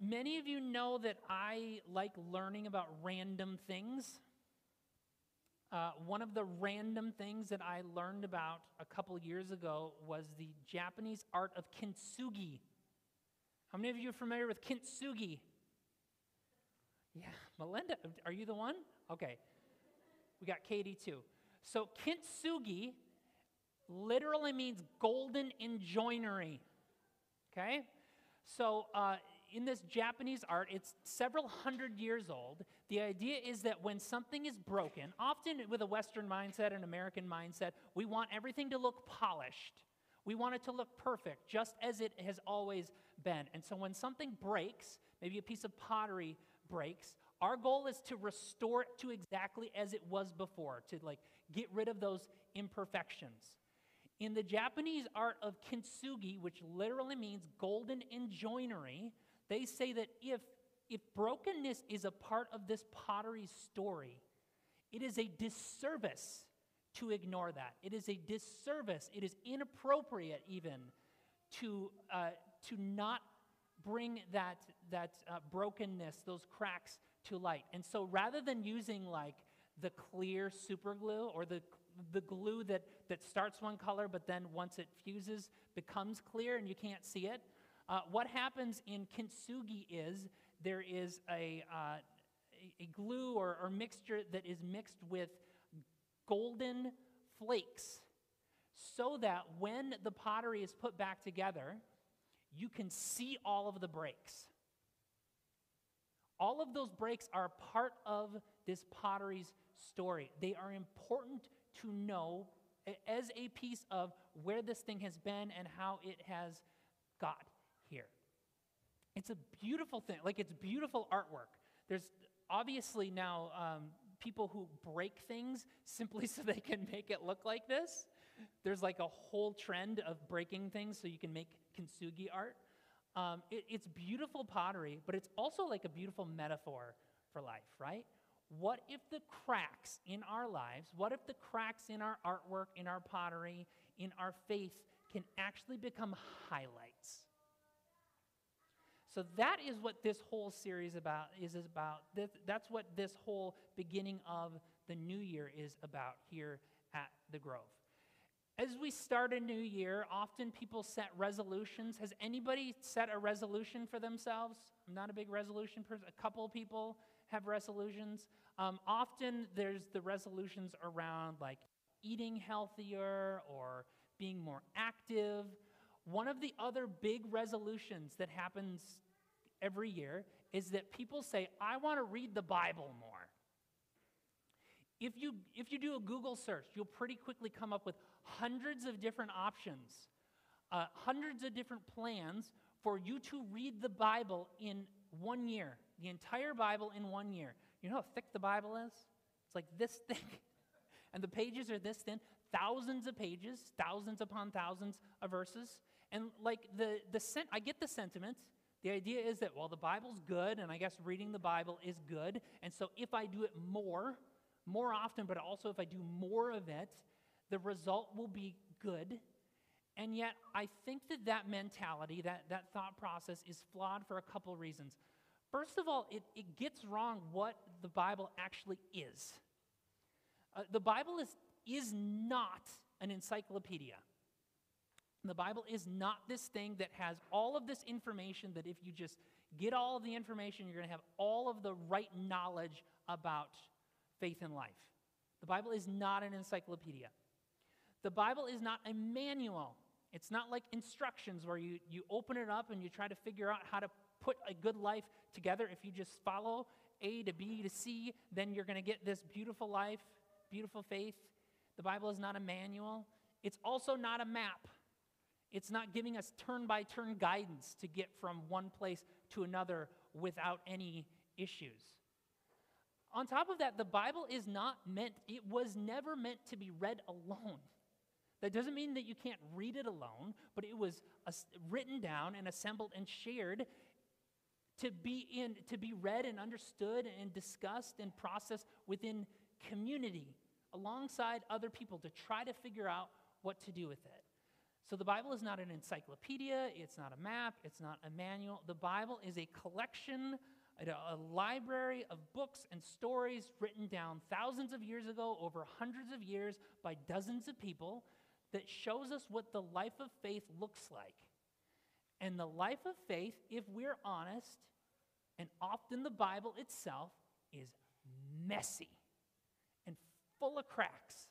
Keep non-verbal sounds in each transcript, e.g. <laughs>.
Many of you know that I like learning about random things. Uh, one of the random things that I learned about a couple years ago was the Japanese art of kintsugi. How many of you are familiar with kintsugi? Yeah, Melinda, are you the one? Okay. We got Katie too. So, kintsugi literally means golden enjoinery. Okay? So, uh, in this Japanese art, it's several hundred years old. The idea is that when something is broken, often with a Western mindset, an American mindset, we want everything to look polished. We want it to look perfect, just as it has always been. And so when something breaks, maybe a piece of pottery breaks, our goal is to restore it to exactly as it was before, to like get rid of those imperfections. In the Japanese art of kintsugi, which literally means golden enjoinery, they say that if, if brokenness is a part of this pottery story, it is a disservice to ignore that. It is a disservice. It is inappropriate, even, to, uh, to not bring that, that uh, brokenness, those cracks to light. And so rather than using like the clear super glue or the, the glue that, that starts one color but then once it fuses becomes clear and you can't see it, uh, what happens in kintsugi is there is a, uh, a glue or, or mixture that is mixed with golden flakes so that when the pottery is put back together, you can see all of the breaks. All of those breaks are part of this pottery's story. They are important to know as a piece of where this thing has been and how it has got. It's a beautiful thing. Like, it's beautiful artwork. There's obviously now um, people who break things simply <laughs> so they can make it look like this. There's like a whole trend of breaking things so you can make kintsugi art. Um, it, it's beautiful pottery, but it's also like a beautiful metaphor for life, right? What if the cracks in our lives, what if the cracks in our artwork, in our pottery, in our faith can actually become highlights? So that is what this whole series about is about. That's what this whole beginning of the new year is about here at the Grove. As we start a new year, often people set resolutions. Has anybody set a resolution for themselves? I'm not a big resolution person. A couple people have resolutions. Um, often there's the resolutions around like eating healthier or being more active. One of the other big resolutions that happens every year is that people say, I want to read the Bible more. If you, if you do a Google search, you'll pretty quickly come up with hundreds of different options, uh, hundreds of different plans for you to read the Bible in one year, the entire Bible in one year. You know how thick the Bible is? It's like this <laughs> thick. and the pages are this thin, thousands of pages, thousands upon thousands of verses. And like the, the sen- I get the sentiment the idea is that, well, the Bible's good, and I guess reading the Bible is good. And so if I do it more, more often, but also if I do more of it, the result will be good. And yet, I think that that mentality, that, that thought process, is flawed for a couple reasons. First of all, it, it gets wrong what the Bible actually is. Uh, the Bible is, is not an encyclopedia. The Bible is not this thing that has all of this information that if you just get all of the information, you're going to have all of the right knowledge about faith and life. The Bible is not an encyclopedia. The Bible is not a manual. It's not like instructions where you, you open it up and you try to figure out how to put a good life together. If you just follow A to B to C, then you're going to get this beautiful life, beautiful faith. The Bible is not a manual. It's also not a map. It's not giving us turn by turn guidance to get from one place to another without any issues. On top of that, the Bible is not meant, it was never meant to be read alone. That doesn't mean that you can't read it alone, but it was written down and assembled and shared to be in to be read and understood and discussed and processed within community alongside other people to try to figure out what to do with it. So the Bible is not an encyclopedia, it's not a map, it's not a manual. The Bible is a collection, a, library of books and stories written down thousands of years ago, over hundreds of years, by dozens of people that shows us what the life of faith looks like. And the life of faith, if we're honest, and often the Bible itself, is messy and full of cracks.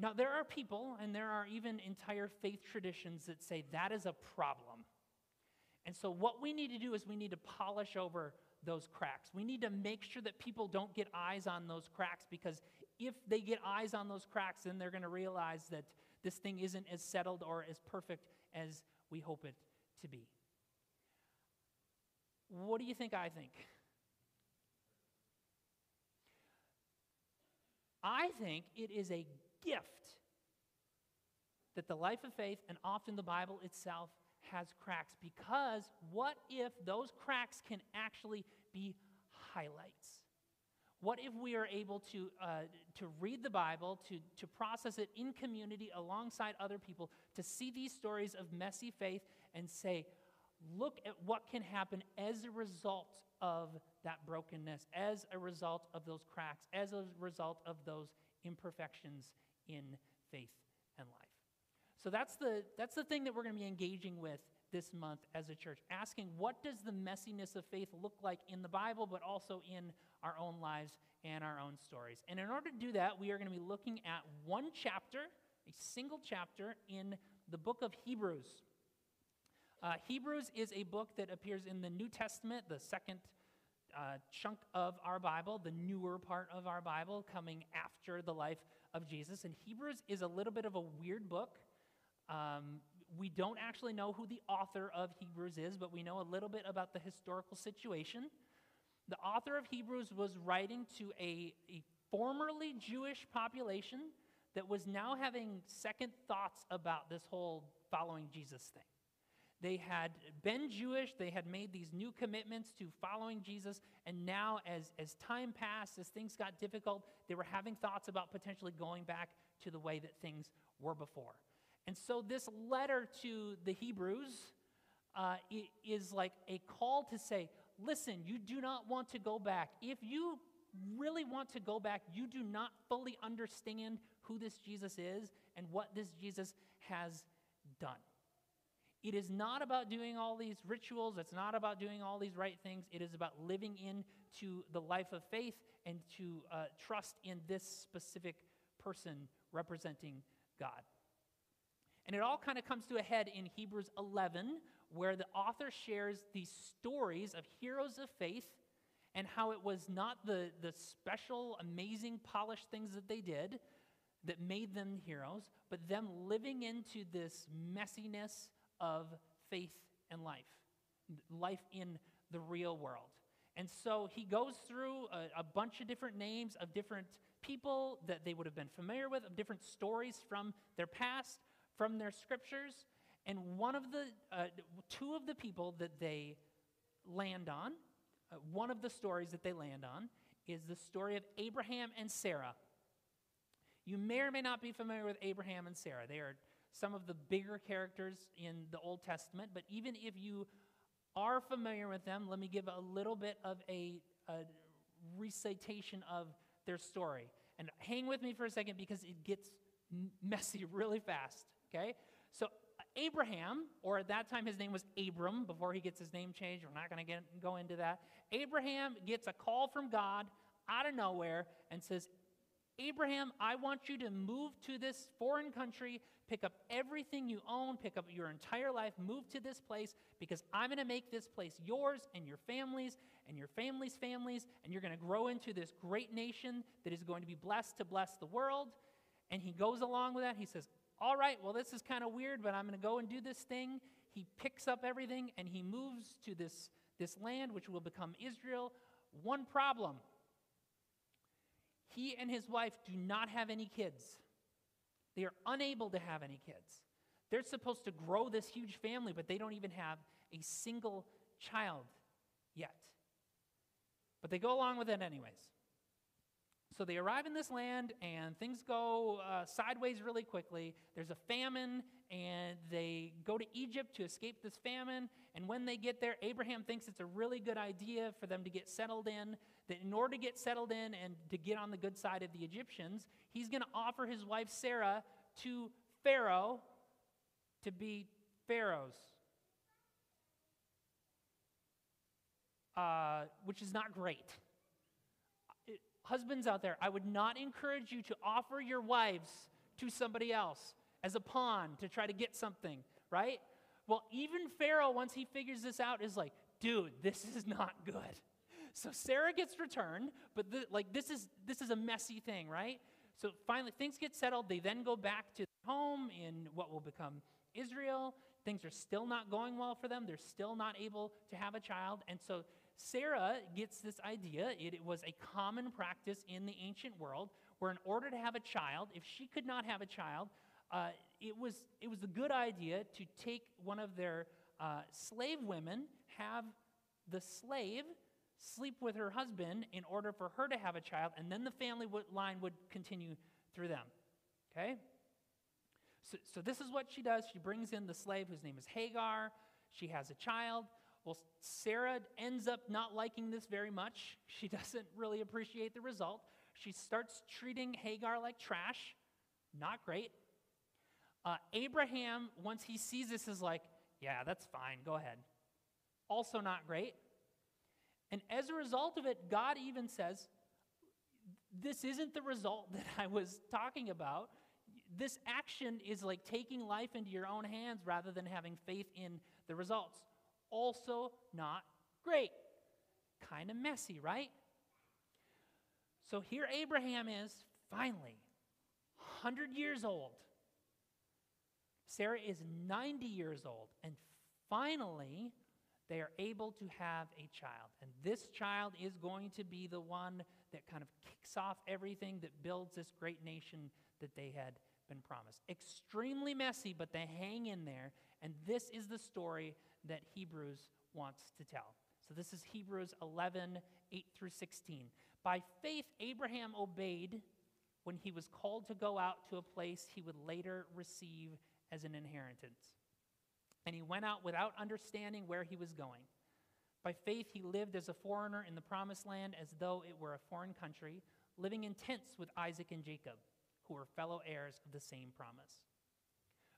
Now, there are people, and there are even entire faith traditions that say that is a problem. And so, what we need to do is we need to polish over those cracks. We need to make sure that people don't get eyes on those cracks because if they get eyes on those cracks, then they're going to realize that this thing isn't as settled or as perfect as we hope it to be. What do you think I think? I think it is a gift that the life of faith and often the Bible itself has cracks because what if those cracks can actually be highlights? What if we are able to, uh, to read the Bible, to, to process it in community alongside other people, to see these stories of messy faith and say, look at what can happen as a result of that brokenness, as a result of those cracks, as a result of those imperfections in faith and life. So that's the, that's the thing that we're going to be engaging with this month as a church, asking what does the messiness of faith look like in the Bible, but also in our own lives and our own stories. And in order to do that, we are going to be looking at one chapter, a single chapter in the book of Hebrews. Uh, Hebrews is a book that appears in the New Testament, the second uh, chunk of our Bible, the newer part of our Bible, coming after the life of Jesus. And Hebrews is a little bit of a weird book. Um, we don't actually know who the author of Hebrews is, but we know a little bit about the historical situation. The author of Hebrews was writing to a, a formerly Jewish population that was now having second thoughts about this whole following Jesus thing. They had been Jewish, they had made these new commitments to following Jesus, and now, as, as time passed, as things got difficult, they were having thoughts about potentially going back to the way that things were before. And so, this letter to the Hebrews uh, is like a call to say, listen, you do not want to go back. If you really want to go back, you do not fully understand who this Jesus is and what this Jesus has done. It is not about doing all these rituals. It's not about doing all these right things. It is about living into the life of faith and to uh, trust in this specific person representing God. And it all kind of comes to a head in Hebrews 11, where the author shares these stories of heroes of faith and how it was not the, the special, amazing, polished things that they did that made them heroes, but them living into this messiness of faith and life, life in the real world. And so he goes through a, a, bunch of different names of different people that they would have been familiar with, of different stories from their past, from their scriptures. And one of the, uh, two of the people that they land on, uh, one of the stories that they land on, is the story of Abraham and Sarah. You may or may not be familiar with Abraham and Sarah. They are some of the bigger characters in the Old Testament, but even if you are familiar with them, let me give a little bit of a, a recitation of their story. And hang with me for a second because it gets messy <laughs> really fast, okay? So, Abraham, or at that time his name was Abram before he gets his name changed, we're not going to go into that. Abraham gets a call from God out of nowhere and says, Abraham, I want you to move to this foreign country, pick up everything you own, pick up your entire life, move to this place because I'm going to make this place yours and your family's and your family's families, and you're going to grow into this great nation that is going to be blessed to bless the world. And he goes along with that. He says, All right, well, this is kind of weird, but I'm going to go and do this thing. He picks up everything and he moves to this, this land, which will become Israel. One problem he and his wife do not have any kids. They are unable to have any kids. They're supposed to grow this huge family, but they don't even have a single child yet. But they go along with it anyways. So they arrive in this land, and things go uh, sideways really quickly. There's a famine, and they go to Egypt to escape this famine. And when they get there, Abraham thinks it's a really good idea for them to get settled in. That in order to get settled in and to get on the good side of the Egyptians, he's going to offer his wife Sarah to Pharaoh to be Pharaoh's, uh, which is not great. Husbands out there, I would not encourage you to offer your wives to somebody else as a pawn to try to get something, right? Well, even Pharaoh, once he figures this out, is like, dude, this is not good. So Sarah gets returned, but like this is this is a messy thing, right? So finally, things get settled. They then go back to home in what will become Israel. Things are still not going well for them. They're still not able to have a child, and so Sarah gets this idea. It, it was a common practice in the ancient world where, in order to have a child, if she could not have a child, uh, it, was, it was a good idea to take one of their uh, slave women, have the slave sleep with her husband in order for her to have a child, and then the family would, line would continue through them. Okay? So, so this is what she does. She brings in the slave whose name is Hagar. She has a child. Well, Sarah ends up not liking this very much. <laughs> She doesn't really appreciate the result. She starts treating Hagar like trash. Not great. Uh, Abraham, once he sees this, is like, yeah, that's fine, go ahead. Also, not great. And as a result of it, God even says, this isn't the result <laughs> that I was talking about. This action is like taking life into your own hands rather than having faith in the results. Also, not great. Kind of messy, right? So here Abraham is, finally, 100 years old Sarah is 90 years old, and finally, they are able to have a child. And this child is going to be the one that kind of kicks off everything that builds this great nation that they had been promised. Extremely messy, but they hang in there. And this is the story that Hebrews wants to tell. So this is Hebrews 11, 8 through 16. By faith, Abraham obeyed when he was called to go out to a place he would later receive as an inheritance. And he went out without understanding where he was going. By faith, he lived as a foreigner in the promised land as though it were a foreign country, living in tents with Isaac and Jacob, who were fellow heirs of the same promise.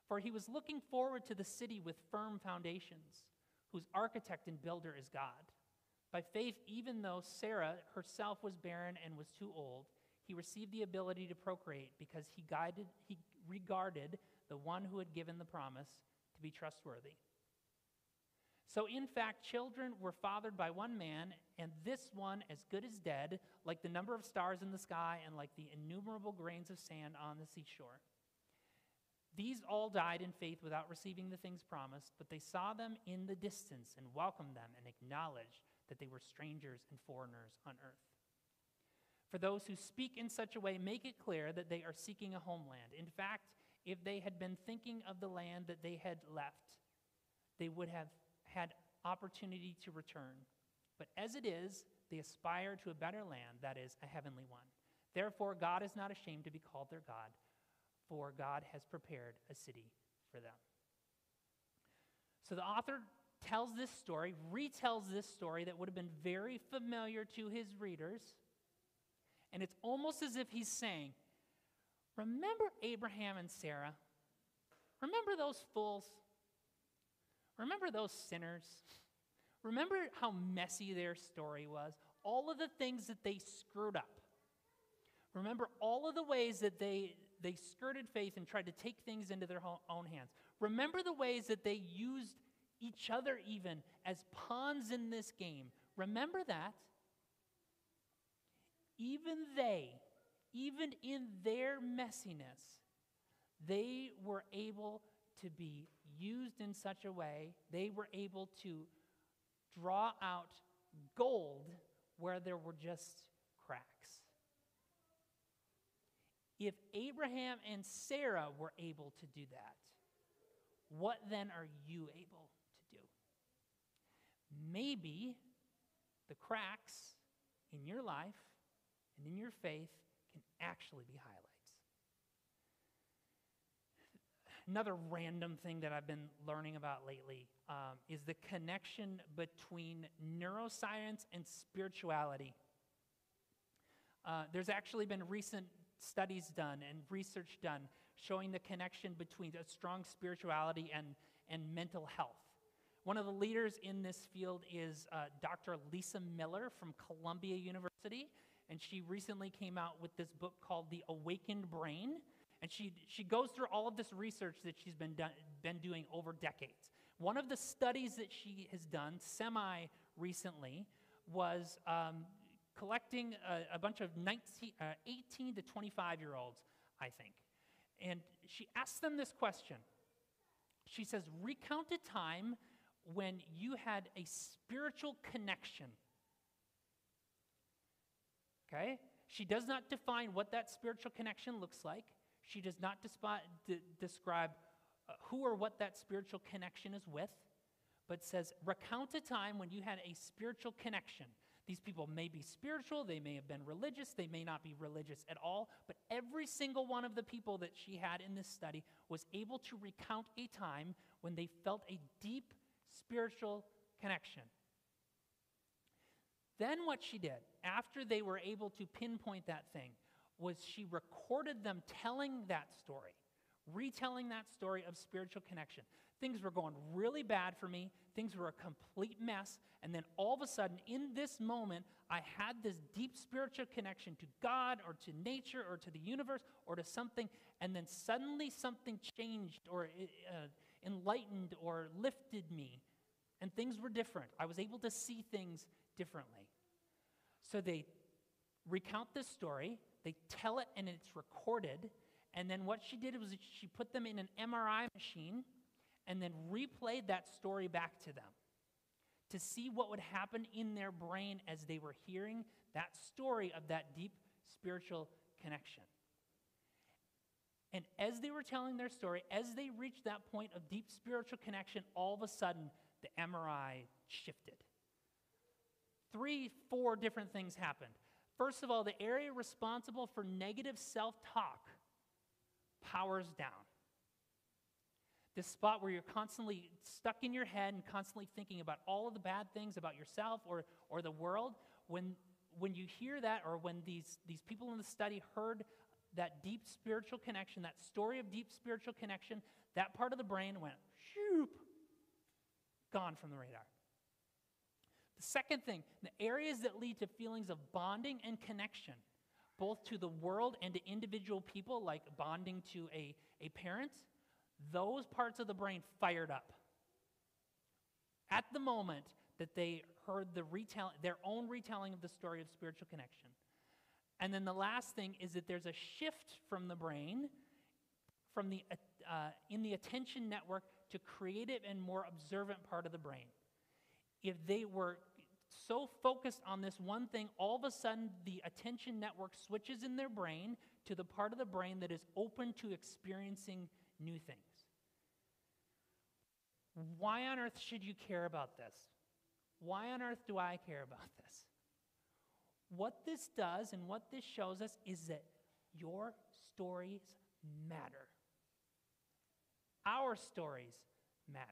For he was looking forward to the city with firm foundations, whose architect and builder is God. By faith, even though Sarah herself was barren and was too old, he received the ability to procreate because he, guided, he regarded the one who had given the promise to be trustworthy. So, in fact, children were fathered by one man, and this one as good as dead, like the number of stars in the sky and like the innumerable grains of sand on the seashore. These all died in faith without receiving the things promised, but they saw them in the distance and welcomed them and acknowledged that they were strangers and foreigners on earth. For those who speak in such a way, make it clear that they are seeking a homeland. In fact, if they had been thinking of the land that they had left, they would have had opportunity to return. But as it is, they aspire to a better land, that is, a heavenly one. Therefore, God is not ashamed to be called their God, for God has prepared a city for them. So the author tells this story, retells this story that would have been very familiar to his readers. And it's almost as if he's saying, Remember Abraham and Sarah? Remember those fools? Remember those sinners? Remember how messy their story was? All of the things that they screwed up. Remember all of the ways that they, they skirted faith and tried to take things into their own hands. Remember the ways that they used each other even as pawns in this game. Remember that. Even they even in their messiness, they were able to be used in such a way, they were able to draw out gold where there were just cracks. If Abraham and Sarah were able to do that, what then are you able to do? Maybe the cracks in your life and in your faith can actually be highlights. Another random thing that I've been learning about lately um, is the connection between neuroscience and spirituality. Uh, there's actually been recent studies done and research done showing the connection between a strong spirituality and, and mental health. One of the leaders in this field is uh, Dr. Lisa Miller from Columbia University, and she recently came out with this book called The Awakened Brain. And she, she goes through all of this research that she's been, done, been doing over decades. One of the studies that she has done semi recently was um, collecting a, a, bunch of 19, uh, 18 to 25 year olds, I think. And she asked them this question. She says, Recount a time when you had a spiritual connection. Okay? She does not define what that spiritual connection looks like. She does not d- describe uh, who or what that spiritual connection is with, but says, recount a time when you had a spiritual connection. These people may be spiritual, they may have been religious, they may not be religious at all, but every single one of the people that she had in this study was able to recount a time when they felt a deep spiritual connection. Then, what she did, after they were able to pinpoint that thing, was she recorded them telling that story, retelling that story of spiritual connection. Things were going really bad for me, things were a complete mess, and then all of a sudden, in this moment, I had this deep spiritual connection to God or to nature or to the universe or to something, and then suddenly something changed or uh, enlightened or lifted me, and things were different. I was able to see things differently. So they recount this story, they tell it, and it's recorded. And then what she did was she put them in an MRI machine and then replayed that story back to them to see what would happen in their brain as they were hearing that story of that deep spiritual connection. And as they were telling their story, as they reached that point of deep spiritual connection, all of a sudden the MRI shifted. Three, four different things happened. First of all, the area responsible for negative self talk powers down. This spot where you're constantly stuck in your head and constantly thinking about all of the bad things about yourself or, or the world, when, when you hear that, or when these, these people in the study heard that deep spiritual connection, that story of deep spiritual connection, that part of the brain went shoop, gone from the radar. Second thing, the areas that lead to feelings of bonding and connection, both to the world and to individual people, like bonding to a, a parent, those parts of the brain fired up. At the moment that they heard the retell, their own retelling of the story of spiritual connection. And then the last thing is that there's a shift from the brain, from the, uh, in the attention network to creative and more observant part of the brain. If they were so focused on this one thing, all of a sudden the attention network switches in their brain to the part of the brain that is open to experiencing new things. Why on earth should you care about this? Why on earth do I care about <laughs> this? What this does and what this shows us is that your stories matter. Our stories matter.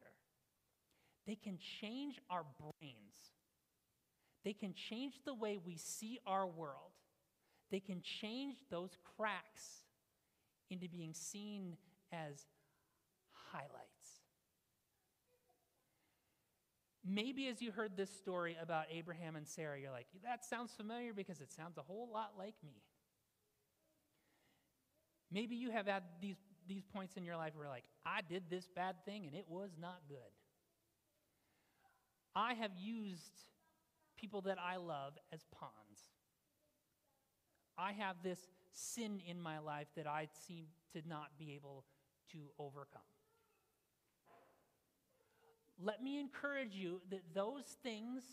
They can change our brains. They can change the way we see our world. They can change those cracks into being seen as highlights. Maybe as you heard this story about Abraham and Sarah, you're like, that sounds familiar because it sounds a whole lot like me. Maybe you have had these, these points in your life where, like, I did this bad thing and it was not good. I have used people that I love as pawns. I have this sin in my life that I seem to not be able to overcome let me encourage you that those things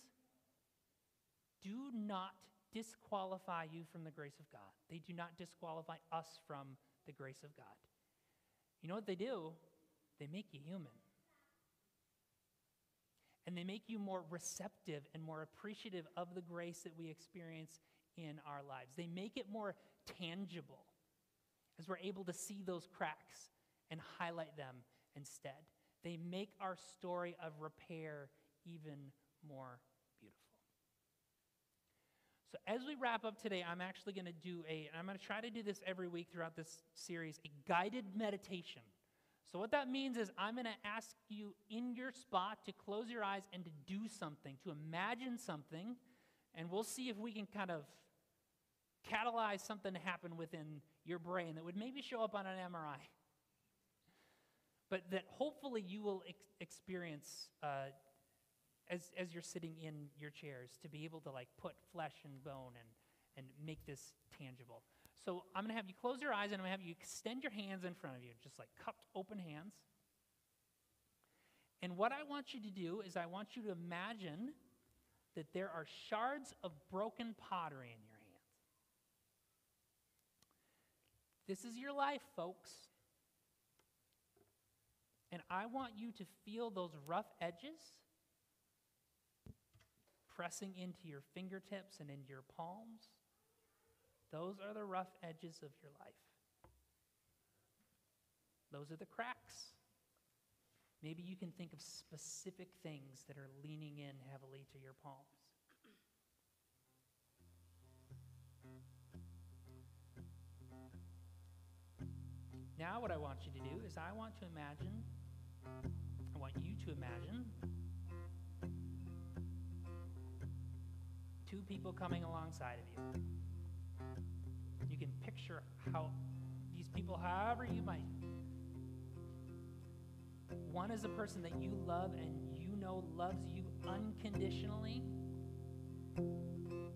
do not disqualify you from the grace of God. They do not disqualify us from the grace of God. You know what they do? They make you human. And they make you more receptive and more appreciative of the grace that we experience in our lives. They make it more tangible as we're able to see those cracks and highlight them instead. They make our story of repair even more beautiful. So, as we wrap up today, I'm actually going to do a, and I'm going to try to do this every week throughout this series, a guided meditation. So, what that means is I'm going to ask you in your spot to close your eyes and to do something, to imagine something, and we'll see if we can kind of catalyze something to happen within your brain that would maybe show up on an MRI. But that hopefully you will ex- experience uh, as, as you're sitting in your chairs to be able to like put flesh and bone and, and make this tangible. So I'm going to have you close your eyes and I'm going to have you extend your hands in front of you, just like cupped open hands. And what I want you to do is I want you to imagine that there are shards of broken pottery in your hands. This is your life, folks. And I want you to feel those rough edges pressing into your fingertips and into your palms. Those are the rough edges of your life. Those are the cracks. Maybe you can think of specific things that are leaning in heavily to your palms. Now, what I want you to do is, I want to imagine, I want you to imagine two people coming alongside of you. Picture how these people, however you might. One is a person that you love and you know loves you unconditionally. And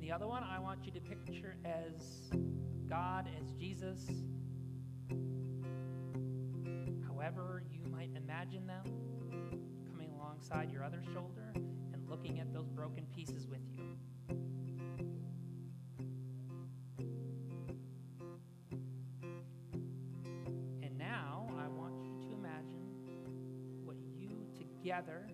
the other one I want you to picture as God, as Jesus, however you might imagine them coming alongside your other shoulder and looking at those broken pieces with you. Together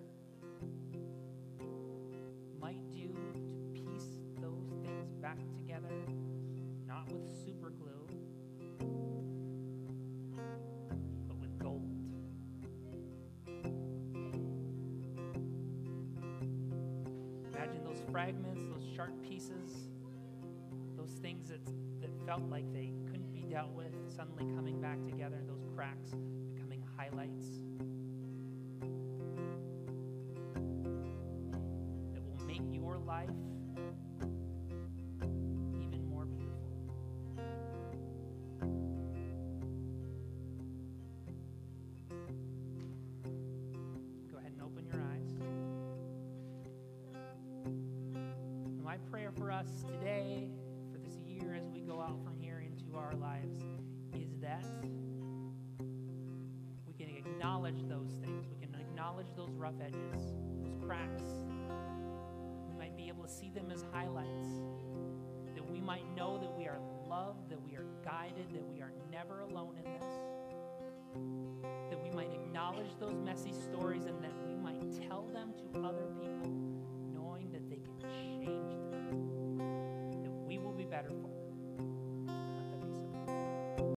might do to piece those things back together, not with super glue but with gold. Imagine those fragments, those sharp pieces, those things that, that felt like they couldn't be dealt with, suddenly coming back together, those cracks becoming highlights. Prayer for us today, for this year as we go out from here into our lives, is that we can acknowledge those things. We can acknowledge those rough edges, those cracks. We might be able to see them as highlights. That we might know that we are loved, that we are guided, that we are never alone in this. That we might acknowledge those messy stories and that